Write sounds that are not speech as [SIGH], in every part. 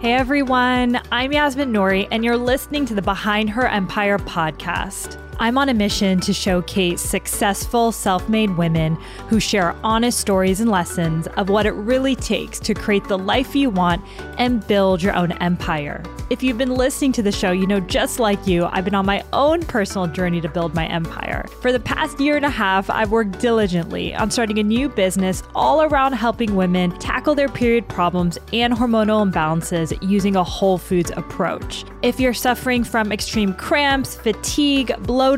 Hey everyone, I'm Yasmin Nouri, and you're listening to the Behind Her Empire podcast. I'm on a mission to showcase successful self made women who share honest stories and lessons of what it really takes to create the life you want and build your own empire. If you've been listening to the show, you know just like you, I've been on my own personal journey to build my empire. For the past year and a half, I've worked diligently on starting a new business all around helping women tackle their period problems and hormonal imbalances using a whole foods approach. If you're suffering from extreme cramps, fatigue, bloating,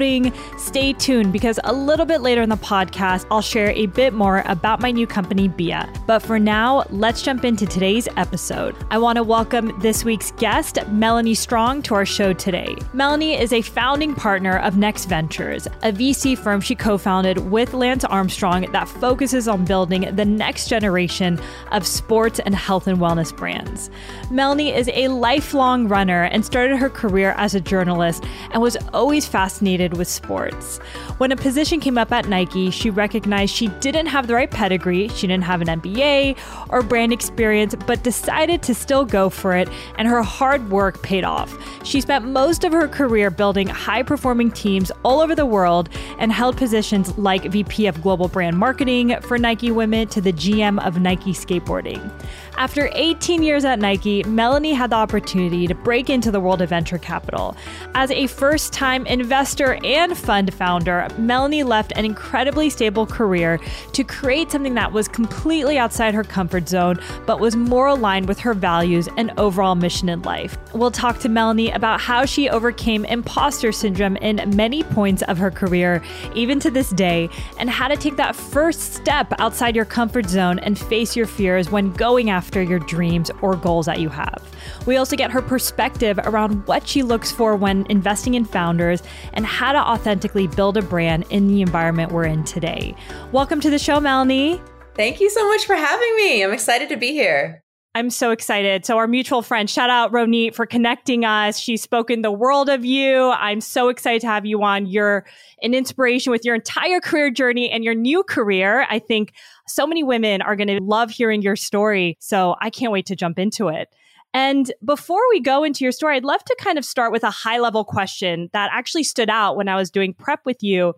stay tuned because a little bit later in the podcast, I'll share a bit more about my new company, Bia. But for now, let's jump into today's episode. I want to welcome this week's guest, Melanie Strong to our show today. Melanie is a founding partner of Next Ventures, a VC firm she co founded with Lance Armstrong that focuses on building the next generation of sports and health and wellness brands. Melanie is a lifelong runner and started her career as a journalist and was always fascinated with sports. When a position came up at Nike, she recognized she didn't have the right pedigree, she didn't have an MBA or brand experience, but decided to still go for it, and her hard work paid off. She spent most of her career building high performing teams all over the world and held positions like VP of Global Brand Marketing for Nike Women to the GM of Nike Skateboarding. After 18 years at Nike, Melanie had the opportunity to break into the world of venture capital. As a first time investor and fund founder, Melanie left an incredibly stable career to create something that was completely outside her comfort zone, but was more aligned with her values and overall mission in life. We'll talk to Melanie about how she overcame imposter syndrome in many points of her career, even to this day, and how to take that first step outside your comfort zone and face your fears when going after after your dreams or goals that you have. We also get her perspective around what she looks for when investing in founders and how to authentically build a brand in the environment we're in today. Welcome to the show, Melanie. Thank you so much for having me. I'm excited to be here. I'm so excited. So, our mutual friend, shout out Ronit for connecting us. She's spoken the world of you. I'm so excited to have you on. You're an inspiration with your entire career journey and your new career. I think so many women are going to love hearing your story. So I can't wait to jump into it. And before we go into your story, I'd love to kind of start with a high level question that actually stood out when I was doing prep with you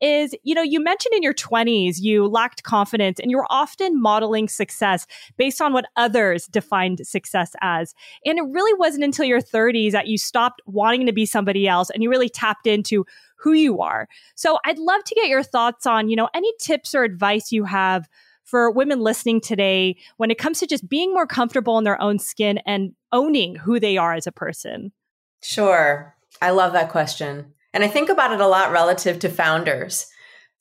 is, you know, you mentioned in your 20s you lacked confidence and you were often modeling success based on what others defined success as. And it really wasn't until your 30s that you stopped wanting to be somebody else and you really tapped into who you are. So I'd love to get your thoughts on, you know, any tips or advice you have for women listening today when it comes to just being more comfortable in their own skin and owning who they are as a person? Sure. I love that question. And I think about it a lot relative to founders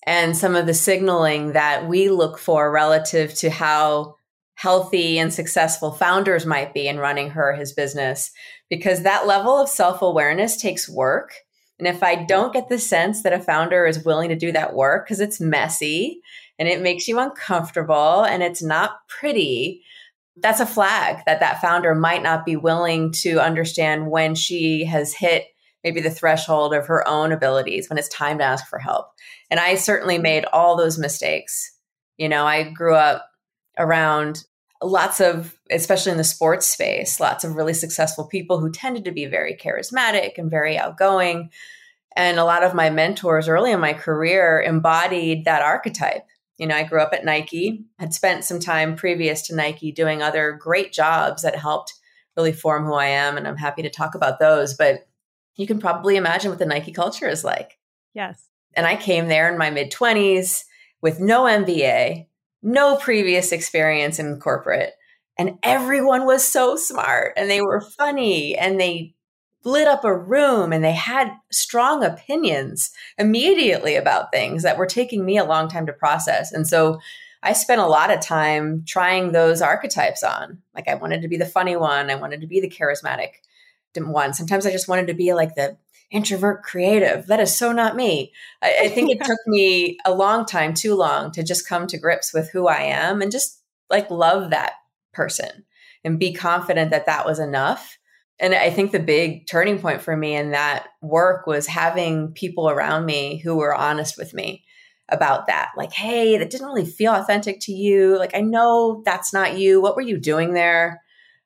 and some of the signaling that we look for relative to how healthy and successful founders might be in running her his business because that level of self-awareness takes work and if I don't get the sense that a founder is willing to do that work because it's messy and it makes you uncomfortable and it's not pretty, that's a flag that that founder might not be willing to understand when she has hit maybe the threshold of her own abilities when it's time to ask for help. And I certainly made all those mistakes. You know, I grew up around lots of, especially in the sports space, lots of really successful people who tended to be very charismatic and very outgoing. And a lot of my mentors early in my career embodied that archetype. You know, I grew up at Nike, had spent some time previous to Nike doing other great jobs that helped really form who I am. And I'm happy to talk about those. But you can probably imagine what the Nike culture is like. Yes. And I came there in my mid 20s with no MBA, no previous experience in corporate. And everyone was so smart and they were funny and they lit up a room and they had strong opinions immediately about things that were taking me a long time to process. And so I spent a lot of time trying those archetypes on. Like I wanted to be the funny one, I wanted to be the charismatic one. Sometimes I just wanted to be like the introvert creative. That is so not me. I, I think it [LAUGHS] took me a long time, too long, to just come to grips with who I am and just like love that person and be confident that that was enough. And I think the big turning point for me in that work was having people around me who were honest with me about that. Like, hey, that didn't really feel authentic to you. Like, I know that's not you. What were you doing there?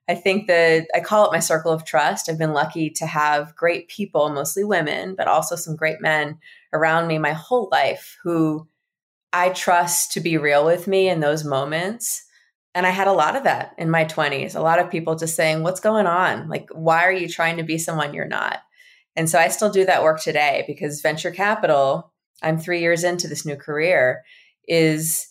I think that I call it my circle of trust. I've been lucky to have great people, mostly women, but also some great men around me my whole life who I trust to be real with me in those moments. And I had a lot of that in my 20s. A lot of people just saying, What's going on? Like, why are you trying to be someone you're not? And so I still do that work today because venture capital, I'm three years into this new career, is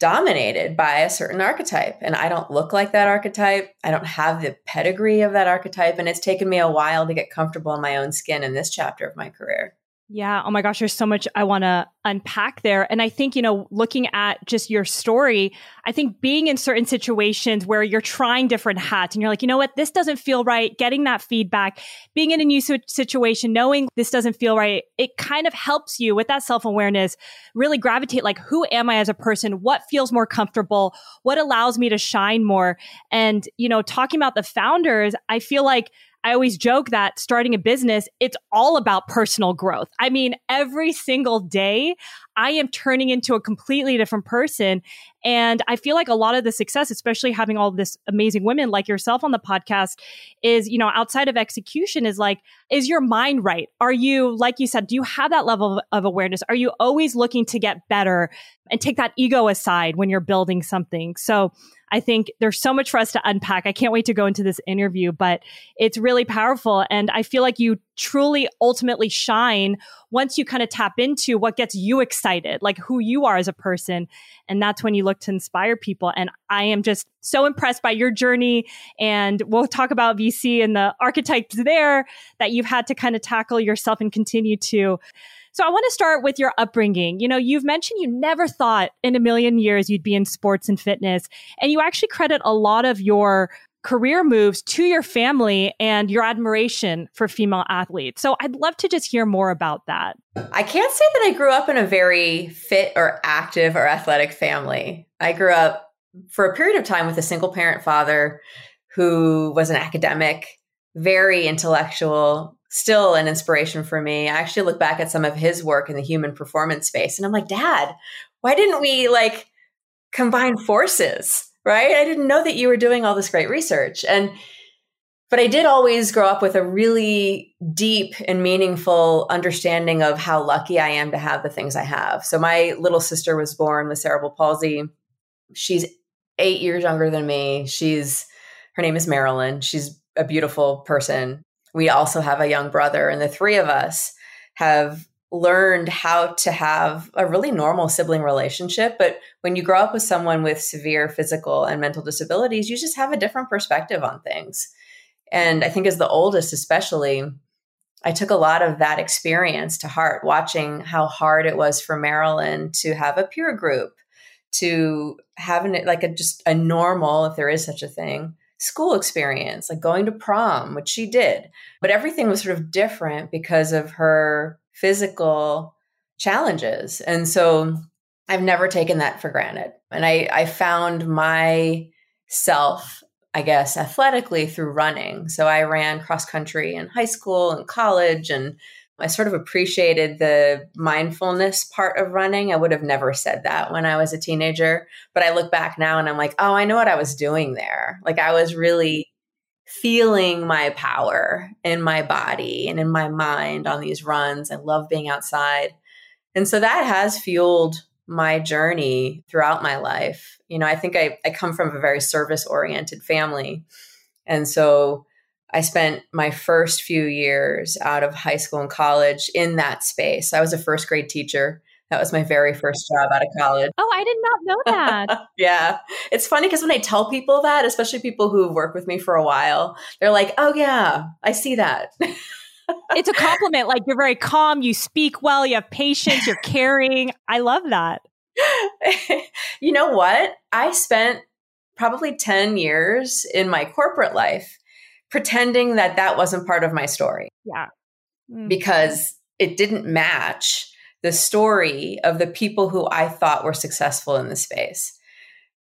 dominated by a certain archetype. And I don't look like that archetype. I don't have the pedigree of that archetype. And it's taken me a while to get comfortable in my own skin in this chapter of my career. Yeah. Oh my gosh, there's so much I want to unpack there. And I think, you know, looking at just your story, I think being in certain situations where you're trying different hats and you're like, you know what, this doesn't feel right, getting that feedback, being in a new situation, knowing this doesn't feel right, it kind of helps you with that self awareness really gravitate like, who am I as a person? What feels more comfortable? What allows me to shine more? And, you know, talking about the founders, I feel like I always joke that starting a business, it's all about personal growth. I mean, every single day, I am turning into a completely different person. And I feel like a lot of the success, especially having all this amazing women like yourself on the podcast, is, you know, outside of execution, is like, is your mind right? Are you, like you said, do you have that level of, of awareness? Are you always looking to get better and take that ego aside when you're building something? So, I think there's so much for us to unpack. I can't wait to go into this interview, but it's really powerful. And I feel like you truly ultimately shine once you kind of tap into what gets you excited, like who you are as a person. And that's when you look to inspire people. And I am just so impressed by your journey. And we'll talk about VC and the archetypes there that you've had to kind of tackle yourself and continue to. So I want to start with your upbringing. You know, you've mentioned you never thought in a million years you'd be in sports and fitness, and you actually credit a lot of your career moves to your family and your admiration for female athletes. So I'd love to just hear more about that. I can't say that I grew up in a very fit or active or athletic family. I grew up for a period of time with a single parent father who was an academic, very intellectual, still an inspiration for me. I actually look back at some of his work in the human performance space and I'm like, Dad, why didn't we like combine forces? Right? I didn't know that you were doing all this great research. And but I did always grow up with a really deep and meaningful understanding of how lucky I am to have the things I have. So my little sister was born with cerebral palsy. She's 8 years younger than me. She's her name is Marilyn. She's a beautiful person we also have a young brother, and the three of us have learned how to have a really normal sibling relationship. But when you grow up with someone with severe physical and mental disabilities, you just have a different perspective on things. And I think, as the oldest, especially, I took a lot of that experience to heart, watching how hard it was for Marilyn to have a peer group, to have an, like a just a normal, if there is such a thing, school experience, like going to prom, which she did. But everything was sort of different because of her physical challenges. And so I've never taken that for granted. And I, I found myself, I guess, athletically through running. So I ran cross country in high school and college and I sort of appreciated the mindfulness part of running. I would have never said that when I was a teenager, but I look back now and I'm like, oh, I know what I was doing there. Like I was really feeling my power in my body and in my mind on these runs. I love being outside. And so that has fueled my journey throughout my life. You know, I think I, I come from a very service oriented family. And so I spent my first few years out of high school and college in that space. I was a first grade teacher. That was my very first job out of college. Oh, I did not know that. [LAUGHS] yeah. It's funny because when I tell people that, especially people who work with me for a while, they're like, oh, yeah, I see that. [LAUGHS] it's a compliment. Like you're very calm, you speak well, you have patience, you're caring. I love that. [LAUGHS] you know what? I spent probably 10 years in my corporate life pretending that that wasn't part of my story. Yeah. Mm-hmm. Because it didn't match the story of the people who I thought were successful in the space.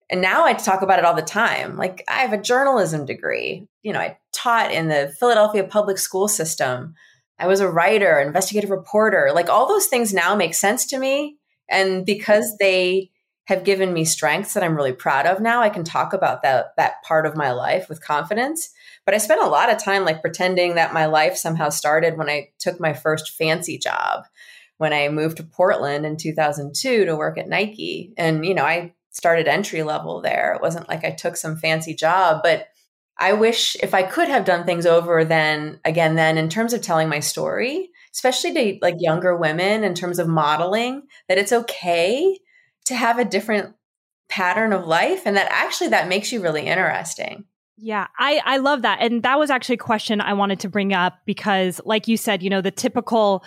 And now I talk about it all the time. Like I have a journalism degree. You know, I taught in the Philadelphia public school system. I was a writer, investigative reporter. Like all those things now make sense to me. And because they have given me strengths that I'm really proud of now. I can talk about that that part of my life with confidence. But I spent a lot of time like pretending that my life somehow started when I took my first fancy job when I moved to Portland in 2002 to work at Nike. And you know, I started entry level there. It wasn't like I took some fancy job, but I wish if I could have done things over then again then in terms of telling my story, especially to like younger women in terms of modeling that it's okay to have a different pattern of life and that actually that makes you really interesting. Yeah, I, I love that. And that was actually a question I wanted to bring up because, like you said, you know, the typical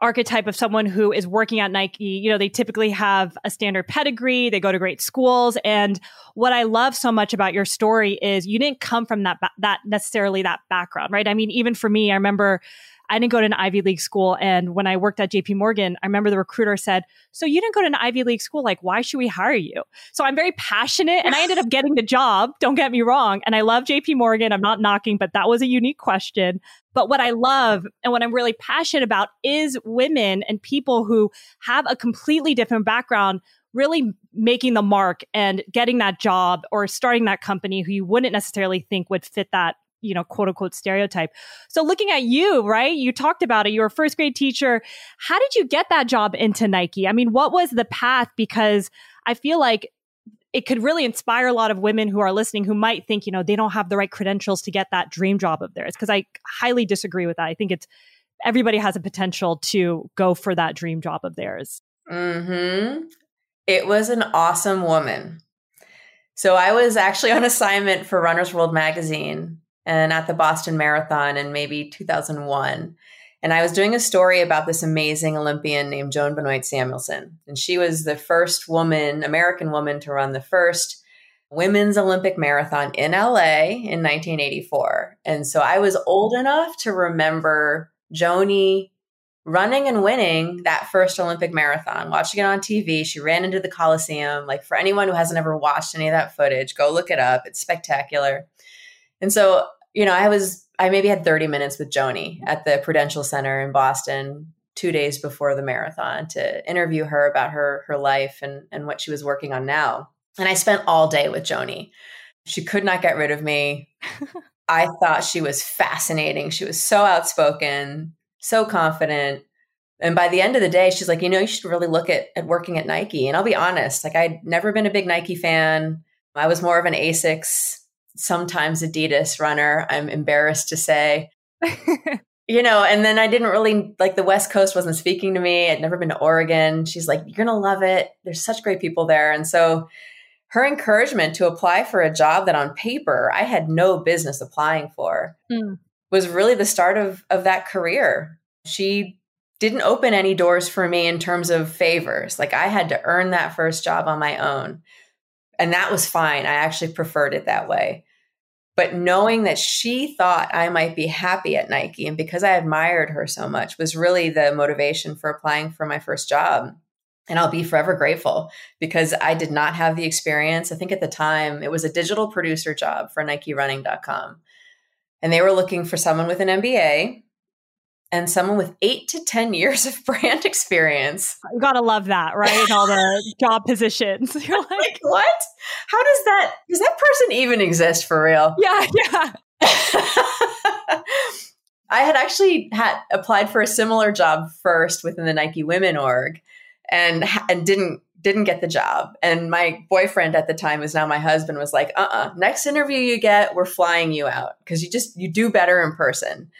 archetype of someone who is working at Nike, you know, they typically have a standard pedigree, they go to great schools. And what I love so much about your story is you didn't come from that, that necessarily that background, right? I mean, even for me, I remember I didn't go to an Ivy League school. And when I worked at JP Morgan, I remember the recruiter said, So you didn't go to an Ivy League school. Like, why should we hire you? So I'm very passionate and I ended up [LAUGHS] getting the job. Don't get me wrong. And I love JP Morgan. I'm not knocking, but that was a unique question. But what I love and what I'm really passionate about is women and people who have a completely different background really making the mark and getting that job or starting that company who you wouldn't necessarily think would fit that you know, quote unquote stereotype. So looking at you, right? You talked about it. You were a first grade teacher. How did you get that job into Nike? I mean, what was the path? Because I feel like it could really inspire a lot of women who are listening who might think, you know, they don't have the right credentials to get that dream job of theirs. Cause I highly disagree with that. I think it's everybody has a potential to go for that dream job of theirs. Hmm. It was an awesome woman. So I was actually on [LAUGHS] assignment for Runner's World magazine and at the Boston Marathon in maybe 2001. And I was doing a story about this amazing Olympian named Joan Benoit Samuelson. And she was the first woman, American woman, to run the first women's Olympic marathon in LA in 1984. And so I was old enough to remember Joni running and winning that first Olympic marathon, watching it on TV. She ran into the Coliseum. Like for anyone who hasn't ever watched any of that footage, go look it up. It's spectacular. And so, you know, I was, I maybe had 30 minutes with Joni at the Prudential Center in Boston two days before the marathon to interview her about her her life and and what she was working on now. And I spent all day with Joni. She could not get rid of me. [LAUGHS] I thought she was fascinating. She was so outspoken, so confident. And by the end of the day, she's like, you know, you should really look at, at working at Nike. And I'll be honest, like I'd never been a big Nike fan. I was more of an Asics sometimes Adidas runner, I'm embarrassed to say. [LAUGHS] you know, and then I didn't really like the West Coast wasn't speaking to me. I'd never been to Oregon. She's like, You're gonna love it. There's such great people there. And so her encouragement to apply for a job that on paper I had no business applying for mm. was really the start of, of that career. She didn't open any doors for me in terms of favors. Like I had to earn that first job on my own. And that was fine. I actually preferred it that way. But knowing that she thought I might be happy at Nike and because I admired her so much was really the motivation for applying for my first job. And I'll be forever grateful because I did not have the experience. I think at the time it was a digital producer job for NikeRunning.com. And they were looking for someone with an MBA and someone with eight to 10 years of [LAUGHS] brand experience. You gotta love that, right? All the [LAUGHS] job positions. [LAUGHS] You're like, like, what? How does that, does that person even exist for real? Yeah, yeah. I had actually had applied for a similar job first within the Nike Women org and and didn't didn't get the job. And my boyfriend at the time, who's now my husband, was like, uh uh next interview you get, we're flying you out because you just, you do better in person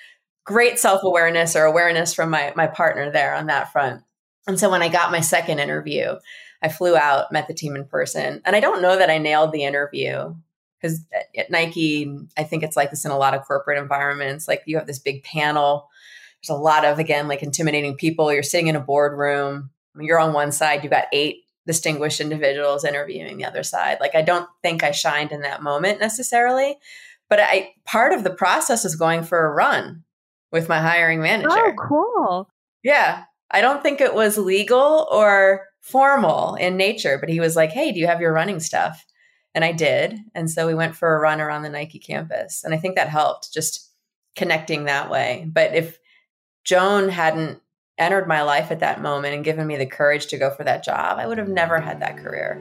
great self-awareness or awareness from my my partner there on that front. And so when I got my second interview, I flew out, met the team in person. And I don't know that I nailed the interview because at Nike, I think it's like this in a lot of corporate environments. Like you have this big panel. There's a lot of, again, like intimidating people. You're sitting in a boardroom. You're on one side, you've got eight distinguished individuals interviewing the other side. Like I don't think I shined in that moment necessarily. But I part of the process is going for a run with my hiring manager. Oh, cool. Yeah. I don't think it was legal or formal in nature, but he was like, Hey, do you have your running stuff? And I did. And so we went for a run around the Nike campus. And I think that helped just connecting that way. But if Joan hadn't entered my life at that moment and given me the courage to go for that job, I would have never had that career.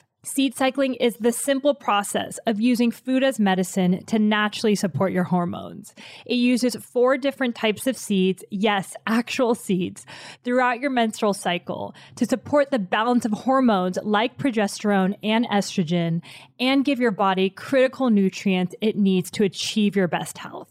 Seed cycling is the simple process of using food as medicine to naturally support your hormones. It uses four different types of seeds, yes, actual seeds, throughout your menstrual cycle to support the balance of hormones like progesterone and estrogen and give your body critical nutrients it needs to achieve your best health.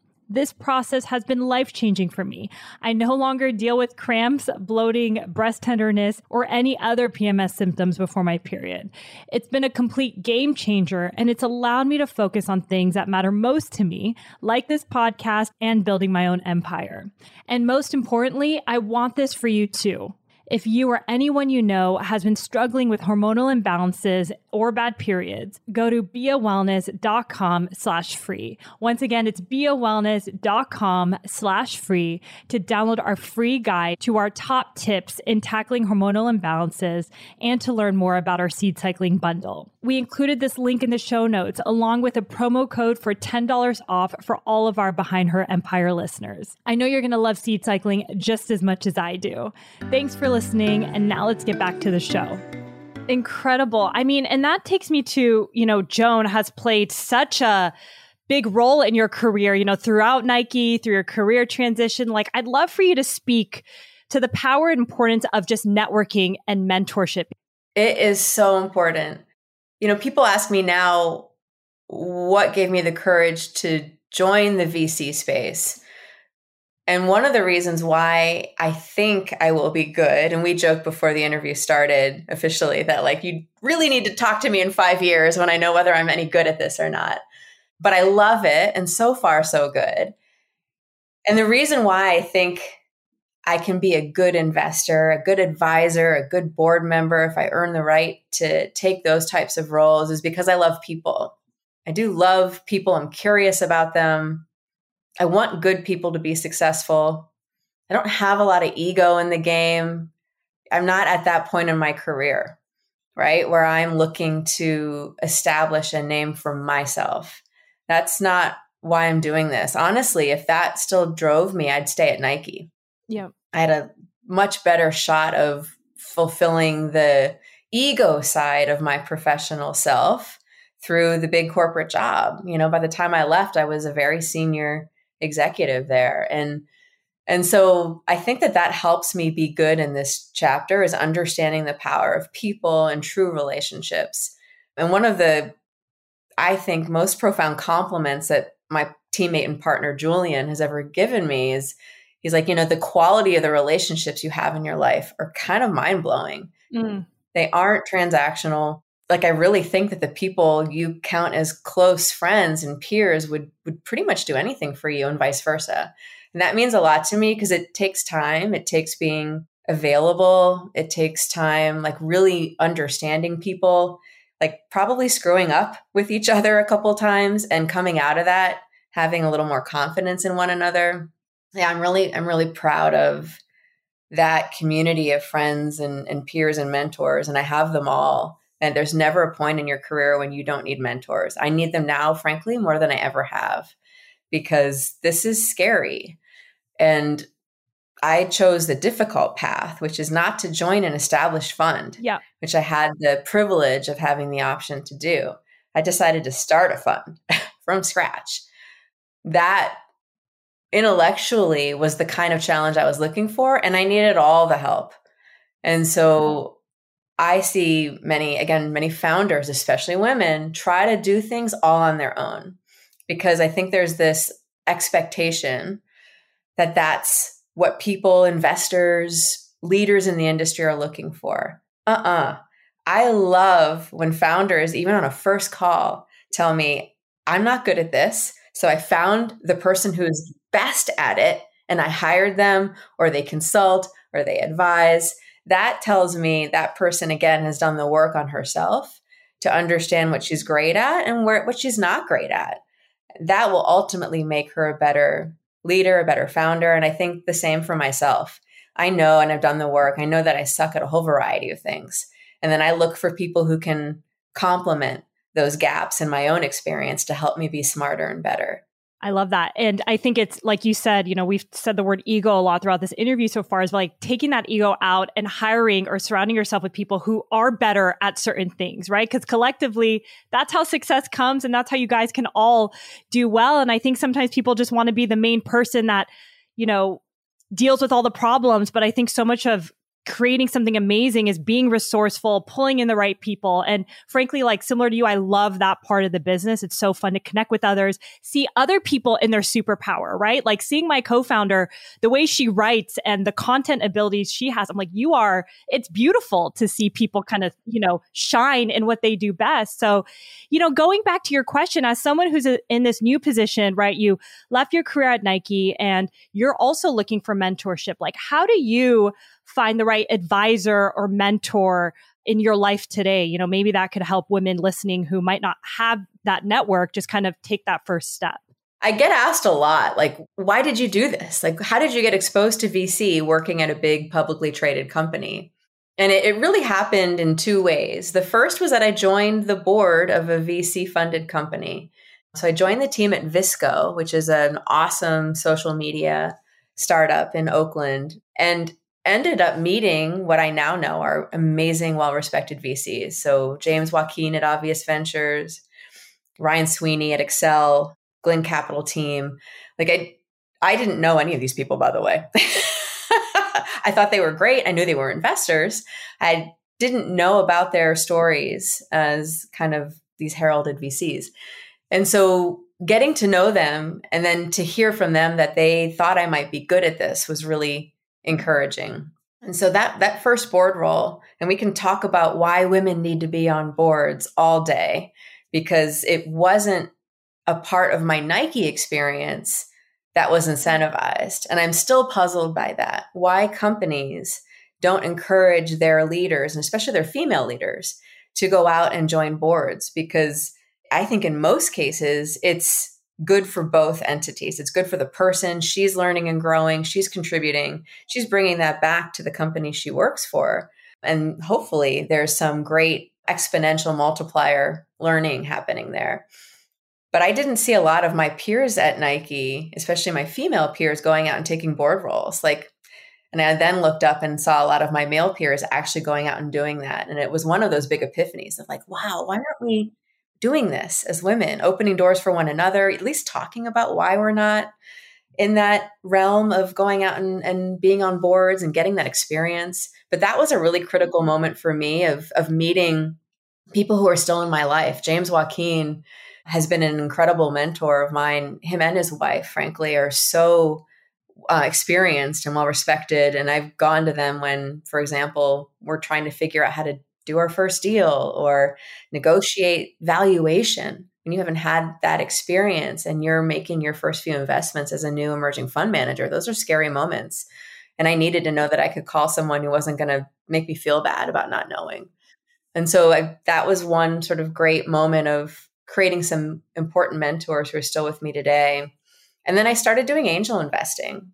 This process has been life changing for me. I no longer deal with cramps, bloating, breast tenderness, or any other PMS symptoms before my period. It's been a complete game changer and it's allowed me to focus on things that matter most to me, like this podcast and building my own empire. And most importantly, I want this for you too. If you or anyone you know has been struggling with hormonal imbalances or bad periods, go to biawellness.com slash free. Once again, it's biawellness.com slash free to download our free guide to our top tips in tackling hormonal imbalances and to learn more about our seed cycling bundle. We included this link in the show notes along with a promo code for $10 off for all of our Behind Her Empire listeners. I know you're going to love seed cycling just as much as I do. Thanks for listening. And now let's get back to the show. Incredible. I mean, and that takes me to, you know, Joan has played such a big role in your career, you know, throughout Nike, through your career transition. Like, I'd love for you to speak to the power and importance of just networking and mentorship. It is so important. You know, people ask me now what gave me the courage to join the VC space. And one of the reasons why I think I will be good, and we joked before the interview started officially that like you really need to talk to me in five years when I know whether I'm any good at this or not. But I love it. And so far, so good. And the reason why I think I can be a good investor, a good advisor, a good board member if I earn the right to take those types of roles is because I love people. I do love people. I'm curious about them. I want good people to be successful. I don't have a lot of ego in the game. I'm not at that point in my career, right? Where I'm looking to establish a name for myself. That's not why I'm doing this. Honestly, if that still drove me, I'd stay at Nike. Yeah. I had a much better shot of fulfilling the ego side of my professional self through the big corporate job. You know, by the time I left, I was a very senior executive there and and so i think that that helps me be good in this chapter is understanding the power of people and true relationships and one of the i think most profound compliments that my teammate and partner julian has ever given me is he's like you know the quality of the relationships you have in your life are kind of mind-blowing mm. They aren't transactional. Like I really think that the people you count as close friends and peers would would pretty much do anything for you and vice versa. And that means a lot to me because it takes time. It takes being available. It takes time like really understanding people, like probably screwing up with each other a couple times and coming out of that having a little more confidence in one another. Yeah, I'm really I'm really proud of that community of friends and, and peers and mentors, and I have them all. And there's never a point in your career when you don't need mentors. I need them now, frankly, more than I ever have, because this is scary. And I chose the difficult path, which is not to join an established fund, yeah. which I had the privilege of having the option to do. I decided to start a fund [LAUGHS] from scratch. That intellectually was the kind of challenge I was looking for, and I needed all the help. And so mm-hmm. I see many, again, many founders, especially women, try to do things all on their own because I think there's this expectation that that's what people, investors, leaders in the industry are looking for. Uh uh-uh. uh I love when founders, even on a first call, tell me, I'm not good at this. So I found the person who's best at it and I hired them or they consult or they advise. That tells me that person again has done the work on herself to understand what she's great at and where, what she's not great at. That will ultimately make her a better leader, a better founder. And I think the same for myself. I know and I've done the work. I know that I suck at a whole variety of things. And then I look for people who can complement those gaps in my own experience to help me be smarter and better. I love that. And I think it's like you said, you know, we've said the word ego a lot throughout this interview so far is like taking that ego out and hiring or surrounding yourself with people who are better at certain things, right? Because collectively, that's how success comes and that's how you guys can all do well. And I think sometimes people just want to be the main person that, you know, deals with all the problems. But I think so much of creating something amazing is being resourceful, pulling in the right people. And frankly, like similar to you, I love that part of the business. It's so fun to connect with others, see other people in their superpower, right? Like seeing my co-founder, the way she writes and the content abilities she has. I'm like, you are, it's beautiful to see people kind of, you know, shine in what they do best. So, you know, going back to your question, as someone who's in this new position, right? You left your career at Nike and you're also looking for mentorship. Like, how do you find the right advisor or mentor in your life today. You know, maybe that could help women listening who might not have that network just kind of take that first step. I get asked a lot, like, why did you do this? Like, how did you get exposed to VC working at a big publicly traded company? And it, it really happened in two ways. The first was that I joined the board of a VC funded company. So I joined the team at VSCO which is an awesome social media startup in Oakland. And ended up meeting what I now know are amazing, well respected VCs. So James Joaquin at Obvious Ventures, Ryan Sweeney at Accel, Glynn Capital Team. Like I, I didn't know any of these people, by the way. [LAUGHS] I thought they were great. I knew they were investors. I didn't know about their stories as kind of these heralded VCs. And so getting to know them and then to hear from them that they thought I might be good at this was really encouraging. And so that that first board role, and we can talk about why women need to be on boards all day because it wasn't a part of my Nike experience that was incentivized. And I'm still puzzled by that. Why companies don't encourage their leaders, and especially their female leaders, to go out and join boards because I think in most cases it's good for both entities. It's good for the person. She's learning and growing. She's contributing. She's bringing that back to the company she works for. And hopefully, there's some great exponential multiplier learning happening there. But I didn't see a lot of my peers at Nike, especially my female peers, going out and taking board roles. Like, and I then looked up and saw a lot of my male peers actually going out and doing that. And it was one of those big epiphanies of like, wow, why aren't we doing this as women, opening doors for one another, at least talking about why we're not in that realm of going out and, and being on boards and getting that experience. But that was a really critical moment for me of, of meeting people who are still in my life. James Joaquin has been an incredible mentor of mine. Him and his wife, frankly, are so uh, experienced and well respected. And I've gone to them when, for example, we're trying to figure out how to do our first deal or negotiate valuation when you haven't had that experience and you're making your first few investments as a new emerging fund manager, those are scary moments. And I needed to know that I could call someone who wasn't going to make me feel bad about not knowing. And so I, that was one sort of great moment of creating some important mentors who are still with me today. And then I started doing angel investing.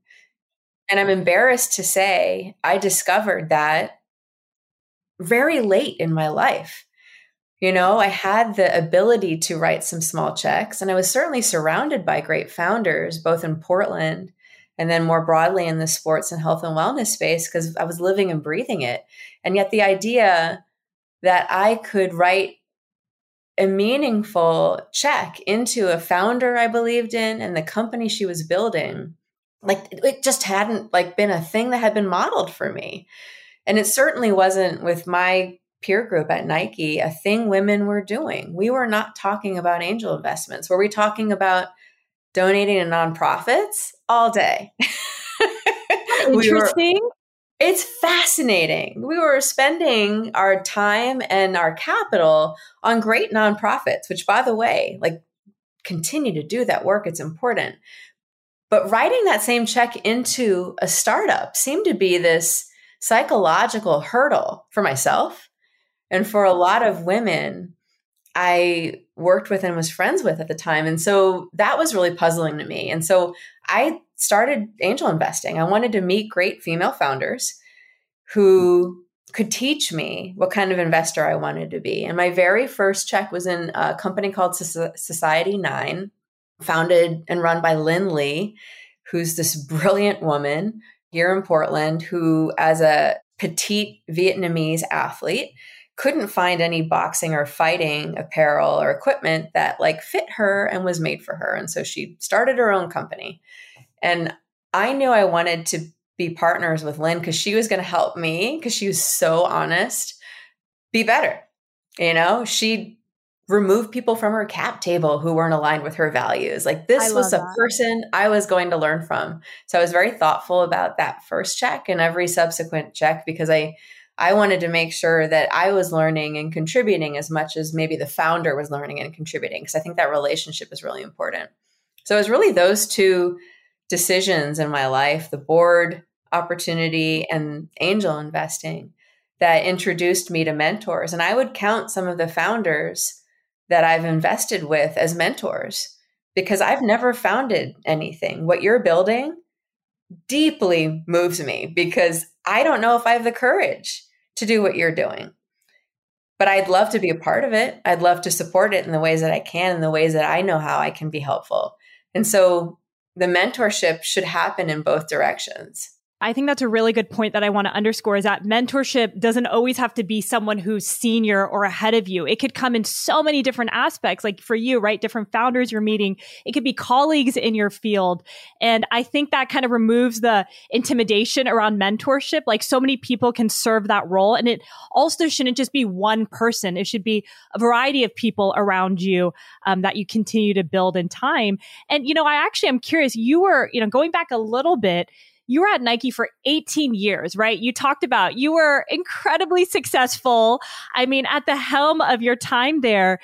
And I'm embarrassed to say I discovered that very late in my life. You know, I had the ability to write some small checks, and I was certainly surrounded by great founders, both in Portland and then more broadly in the sports and health and wellness space, because I was living and breathing it. And yet, the idea that I could write a meaningful check into a founder I believed in and the company she was building, like it just hadn't like been a thing that had been modeled for me. And it certainly wasn't with my peer group at Nike, a thing women were doing. We were not talking about angel investments. Were we talking about donating to nonprofits all day? Interesting. [LAUGHS] we were, it's fascinating. We were spending our time and our capital on great nonprofits, which, by the way, like continue to do that work. It's important. But writing that same check into a startup seemed to be this psychological hurdle for myself and for a lot of women, I worked with and was friends with at the time. And so that was really puzzling to me. And so I started angel investing. I wanted to meet great female founders who could teach me what kind of investor I wanted to be. And my very first check was in a company called Society Nine, founded and run by Lynn Lee, who's this [LAUGHS] brilliant woman here in Portland who, as a petite Vietnamese athlete, couldn't find any boxing or fighting apparel or equipment that like fit her and was made for her. And so she started her own company. And I knew I wanted to be partners with Lynn because she was going to help me because she was so honest, be better. You know, she removed people from her cap table who weren't aligned with her values. Like this was a that. person I was going to learn from. So I was very thoughtful about that first check and every subsequent check because I I wanted to make sure that I was learning and contributing as much as maybe the founder was learning and contributing, because I think that relationship is really important. So it was really those two decisions in my life the board opportunity and angel investing that introduced me to mentors. And I would count some of the founders that I've invested with as mentors because I've never founded anything. What you're building deeply moves me because I don't know if I have the courage to do what you're doing. But I'd love to be a part of it. I'd love to support it in the ways that I can, in the ways that I know how I can be helpful. And so the mentorship should happen in both directions. I think that's a really good point that I want to underscore is that mentorship doesn't always have to be someone who's senior or ahead of you. It could come in so many different aspects, like for you, right? Different founders you're meeting. It could be colleagues in your field. And I think that kind of removes the intimidation around mentorship. Like so many people can serve that role. And it also shouldn't just be one person. It should be a variety of people around you um, that you continue to build in time. And, you know, I actually am curious, you were, you know, going back a little bit, you were at Nike for 18 years, right? You talked about you were incredibly successful. I mean, at the helm of your time there,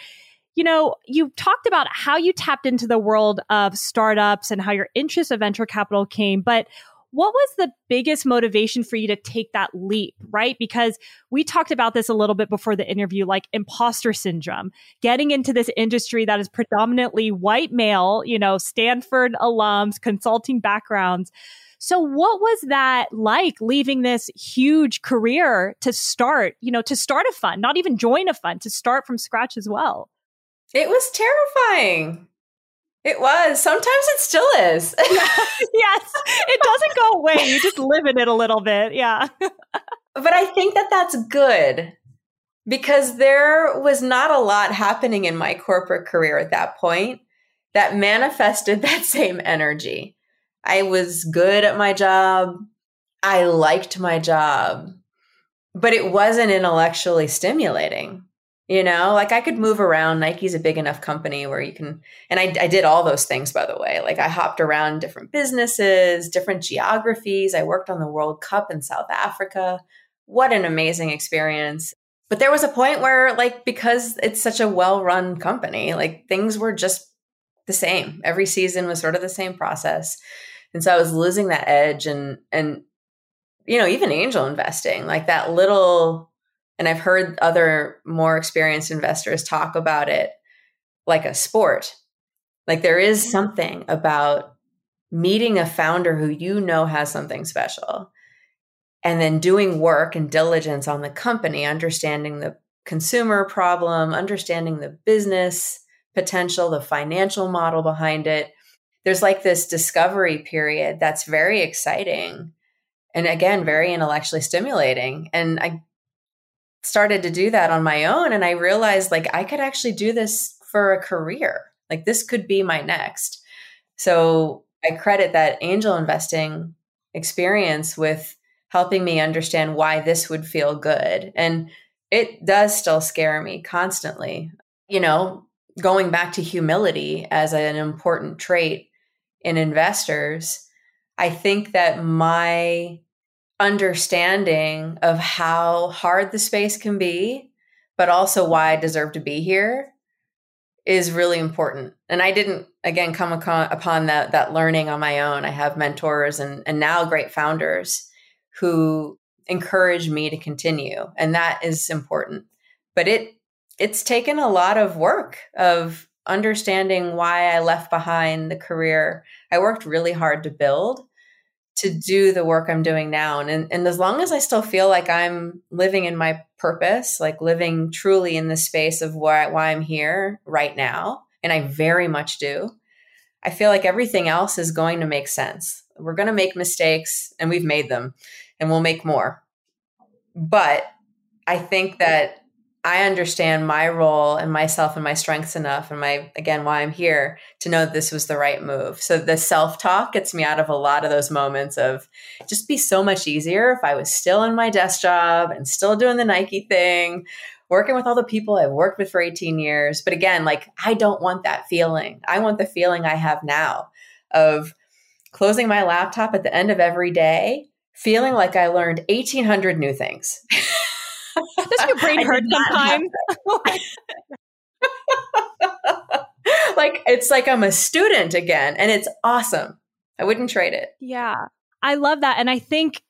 you know, you talked about how you tapped into the world of startups and how your interest of venture capital came, but what was the biggest motivation for you to take that leap, right? Because we talked about this a little bit before the interview, like imposter syndrome, getting into this industry that is predominantly white male, you know, Stanford alums, consulting backgrounds. So what was that like leaving this huge career to start, you know, to start a fund, not even join a fund, to start from scratch as well? It was terrifying. It was. Sometimes it still is. [LAUGHS] yes. It doesn't go away. You just live in it a little bit. Yeah. but I think that that's good because there was not a lot happening in my corporate career at that point that manifested [LAUGHS] that same energy. I was good at my job. I liked my job, but it wasn't intellectually stimulating. You know, like I could move around. Nike's a big enough company where you can, and I, I did all those things, by the way. Like I hopped around different businesses, different geographies. I worked on the World Cup in South Africa. What an amazing experience. but there was a point where like because it's such a well-run company, like things were just the same. Every season was sort of the same process. And so I was losing that edge and and you know, even angel investing, like that little and I've heard other more experienced investors talk about it like a sport. Like there is something about meeting a founder who you know has something special and then doing work and diligence on the company, understanding the consumer problem, understanding the business potential, the financial model behind it. There's like this discovery period that's very exciting and again, very intellectually stimulating. And I started to do that on my own and I realized like I could actually do this for a career. Like this could be my next. So I credit that angel investing experience with helping me understand why this would feel good. And it does still scare me constantly. You know, going back to humility as an important trait in investors, I think that my understanding of how hard the space can be, but also why I deserve to be here is really important. And I didn't again come upon that that learning on my own. I have mentors and and now great founders who encourage me to continue, and that is important. But it it's taken a lot of work of understanding why I left behind the career I worked really hard to build to do the work I'm doing now. And, and as long as I still feel like I'm living in my purpose, like living truly in the space of why, why I'm here right now, and I very much do, I feel like everything else is going to make sense. We're going to make mistakes, and we've made them, and we'll make more. But I think that I understand my role and myself and my strengths enough and my again why I'm here to know this was the right move. So the self-talk gets me out of a lot of those moments of just be so much easier if I was still in my desk job and still doing the Nike thing, working with all the people I've worked with for 18 years. But again, like I don't want that feeling. I want the feeling I have now of closing my laptop at the end of every day, feeling like I learned 1800 new things. [LAUGHS] Does your brain [LAUGHS] hurt sometimes? [LAUGHS] like it's like I'm a student again and it's awesome. I wouldn't trade it. Yeah. I love that. And I think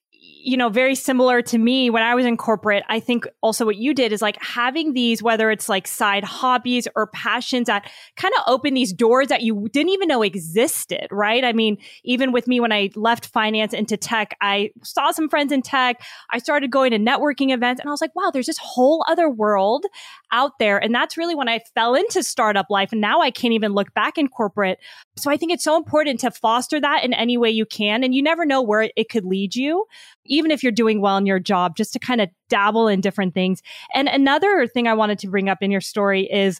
you know, very similar to me when I was in corporate. I think also what you did is like having these, whether it's like side hobbies or passions that kind of open these doors that you didn't even know existed, right? I mean, even with me when I left finance into tech, I saw some friends in tech. I started going to networking events and I was like, wow, there's this whole other world out there. And that's really when I fell into startup life. And now I can't even look back in corporate. So I think it's so important to foster that in any way you can. And you never know where it could lead you even if you're doing well in your job, just to kind of dabble in different things. And another thing I wanted to bring up in your story is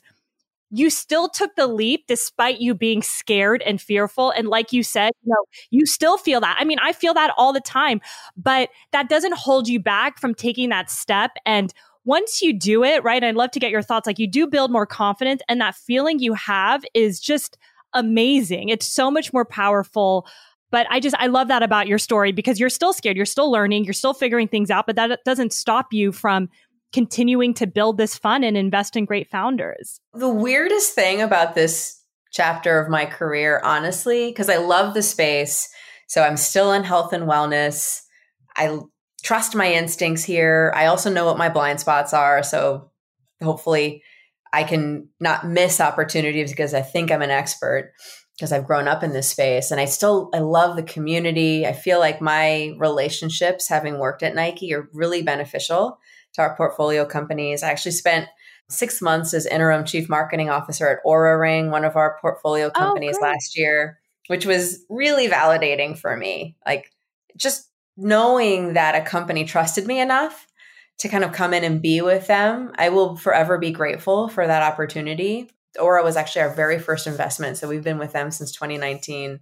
you still took the leap despite you being scared and fearful. And like you said, you know, you still feel that. I mean, I feel that all the time, but that doesn't hold you back from taking that step. And once you do it, right, I'd love to get your thoughts. Like you do build more confidence, and that feeling you have is just amazing. It's so much more powerful but I just, I love that about your story because you're still scared. You're still learning. You're still figuring things out, but that doesn't stop you from continuing to build this fun and invest in great founders. The weirdest thing about this chapter of my career, honestly, because I love the space. So I'm still in health and wellness. I trust my instincts here. I also know what my blind spots are. So hopefully I can not miss opportunities because I think I'm an expert because I've grown up in this space and I still I love the community. I feel like my relationships having worked at Nike are really beneficial to our portfolio companies. I actually spent 6 months as interim chief marketing officer at Oura Ring, one of our portfolio oh, companies oh, last year, which was really validating for me. Like just knowing that a company trusted me enough to kind of come in and be with them, I will forever be grateful for that opportunity. Oura was actually our very first investment. So we've been with them since 2019.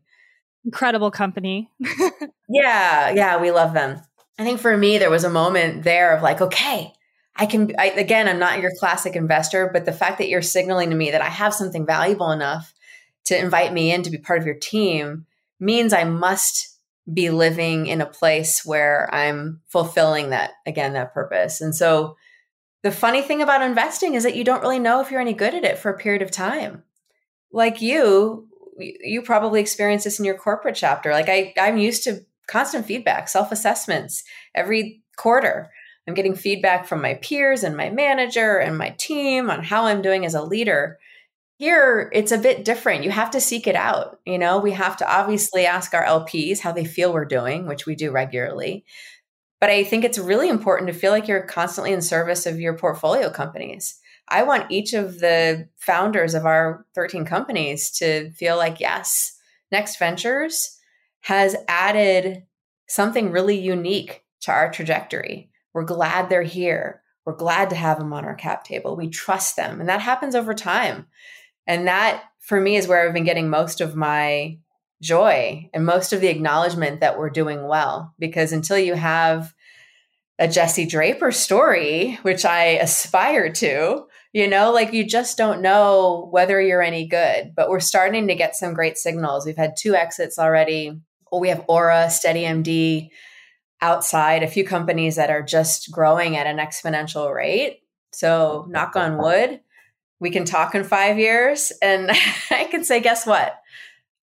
Incredible company. [LAUGHS] yeah, yeah, we love them. I think for me, there was a moment there of like, okay, I can, I, again, I'm not your classic investor, but the fact that you're signaling to me that I have something valuable enough to invite me in to be part of your team means I must be living in a place where I'm fulfilling that, again, that purpose. And so the funny thing about investing is that you don't really know if you're any good at it for a period of time. Like you, you probably experience this in your corporate chapter. Like I, I'm used to constant feedback, self assessments every quarter. I'm getting feedback from my peers and my manager and my team on how I'm doing as a leader. Here, it's a bit different. You have to seek it out. You know, we have to obviously ask our LPs how they feel we're doing, which we do regularly. But I think it's really important to feel like you're constantly in service of your portfolio companies. I want each of the founders of our 13 companies to feel like, yes, Next Ventures has added something really unique to our trajectory. We're glad they're here. We're glad to have them on our cap table. We trust them. And that happens over time. And that, for me, is where I've been getting most of my joy and most of the acknowledgement that we're doing well. Because until you have a Jesse Draper story, which I aspire to, you know, like you just don't know whether you're any good. But we're starting to get some great signals. We've had two exits already. We have Oura, SteadyMD outside, a few companies that are just growing at an exponential rate. So, knock on wood, we can talk in five years. And [LAUGHS] I can say, guess what?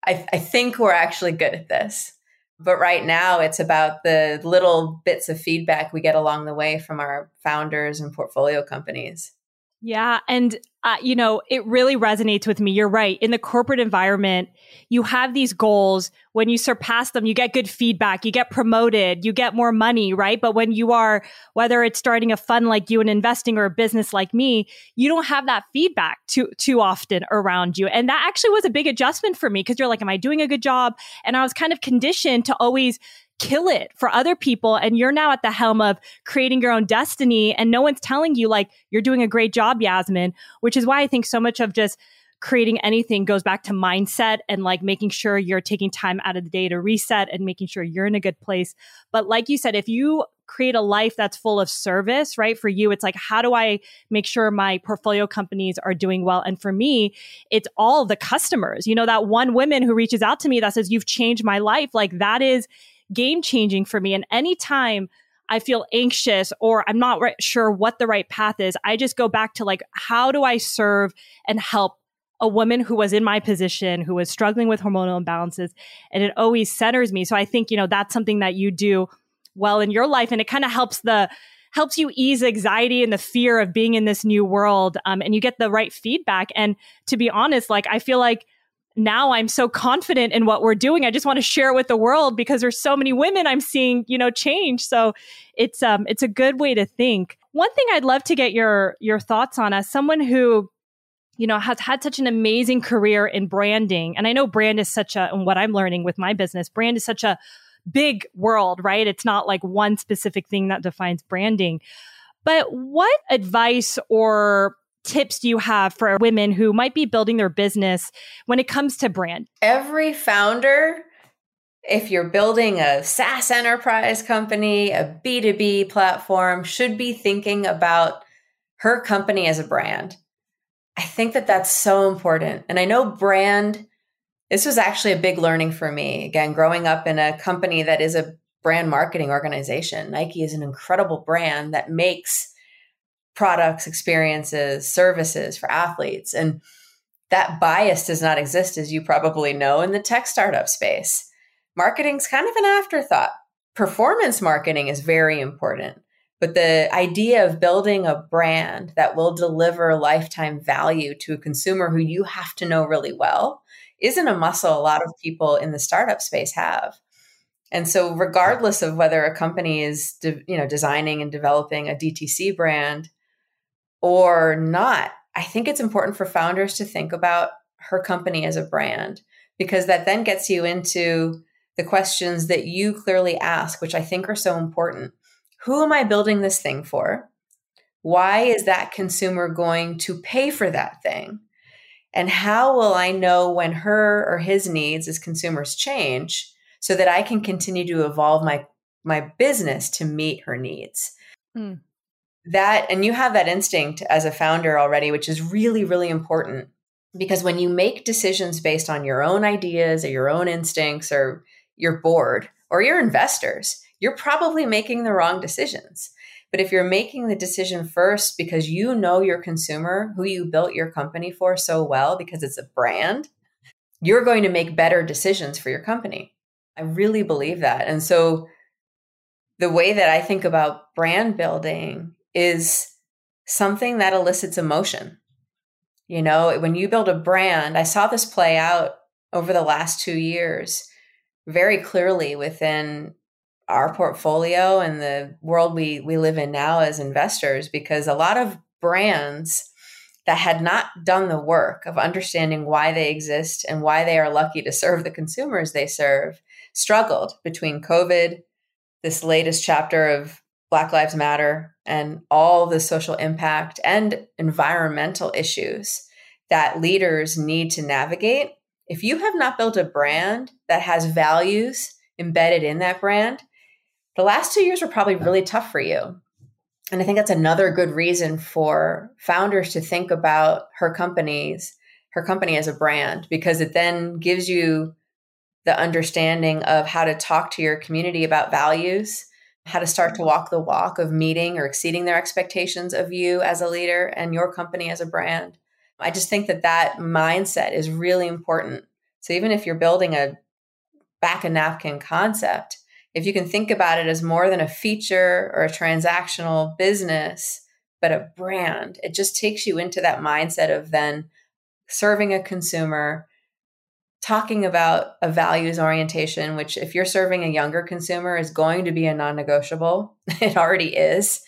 I, I think we're actually good at this. But right now, it's about the little bits of feedback we get along the way from our founders and portfolio companies. Yeah. And, uh, you know, it really resonates with me. You're right. In the corporate environment, you have these goals. When you surpass them, you get good feedback, you get promoted, you get more money, right? But when you are, whether it's starting a fund like you and investing or a business like me, you don't have that feedback too, too often around you. And that actually was a big adjustment for me because you're like, am I doing a good job? And I was kind of conditioned to always kill it for other people and you're now at the helm of creating your own destiny and no one's telling you like you're doing a great job Yasmin which is why I think so much of just creating anything goes back to mindset and like making sure you're taking time out of the day to reset and making sure you're in a good place but like you said if you create a life that's full of service, right? For you, it's like, how do I make sure my portfolio companies are doing well? And for me, it's all the customers. You know, that one woman who reaches out to me that says, You've changed my life. Like that is game changing for me. And anytime I feel anxious or I'm not right, sure what the right path is, I just go back to like, how do I serve and help a woman who was in my position, who was struggling with hormonal imbalances? And it always centers me. So I think, you know, that's something that you do well in your life. And it kind of helps the, helps you ease anxiety and the fear of being in this new world. Um, and you get the right feedback. And to be honest, like, I feel like now I'm so confident in what we're doing. I just want to share it with the world because there's so many women I'm seeing, you know, change. So it's um it's a good way to think. One thing I'd love to get your your thoughts on as someone who you know has had such an amazing career in branding and I know brand is such a and what I'm learning with my business, brand is such a big world, right? It's not like one specific thing that defines branding. But what advice or tips do you have for women who might be building their business when it comes to brand? Every founder, if you're building a SaaS enterprise company, a B2B platform, should be thinking about her company as a brand. I think that that's so important. And I know brand, this was actually a big learning for me. Again, growing up in a company that is a brand marketing organization, Nike is an incredible brand that makes products, experiences, services for athletes. And that bias does not exist, as you probably know, in the tech startup space. Marketing's kind of an afterthought. Performance marketing is very important. But the idea of building a brand that will deliver lifetime value to a consumer who you have to know really well isn't a muscle a lot of people in the startup space have. And so regardless of whether a company is de- you know designing and developing a DTC brand or not, I think it's important for founders to think about her company as a brand because that then gets you into the questions that you clearly ask, which I think are so important. Who am I building this thing for? Why is that consumer going to pay for that thing? And how will I know when her or his needs as consumers change so that I can continue to evolve my my business to meet her needs? Mm that and you have that instinct as a founder already which is really really important because when you make decisions based on your own ideas or your own instincts or your board or your investors you're probably making the wrong decisions But if you're making the decision first because you know your consumer, who you built your company for so well because it's a brand, you're going to make better decisions for your company. I really believe that. And so the way that I think about brand building is something that elicits emotion. You know, when you build a brand, I saw this play out over the last two years very clearly within our portfolio and the world we we live in now as investors because a lot of brands that had not done the work of understanding why they exist and why they are lucky to serve the consumers they serve struggled between covid this latest chapter of black lives matter and all the social impact and environmental issues that leaders need to navigate. If you have not built a brand that has values embedded in that brand the last two years were probably really tough for you. And I think that's another good reason for founders to think about her companies, her company as a brand, because it then gives you the understanding of how to talk to your community about values, how to start to walk the walk of meeting or exceeding their expectations of you as a leader and your company as a brand. I just think that that mindset is really important. So even if you're building a back a napkin concept, if you can think about it as more than a feature or a transactional business, but a brand, it just takes you into that mindset of then serving a consumer, talking about a values orientation, which, if you're serving a younger consumer, is going to be a non negotiable. [LAUGHS] it already is.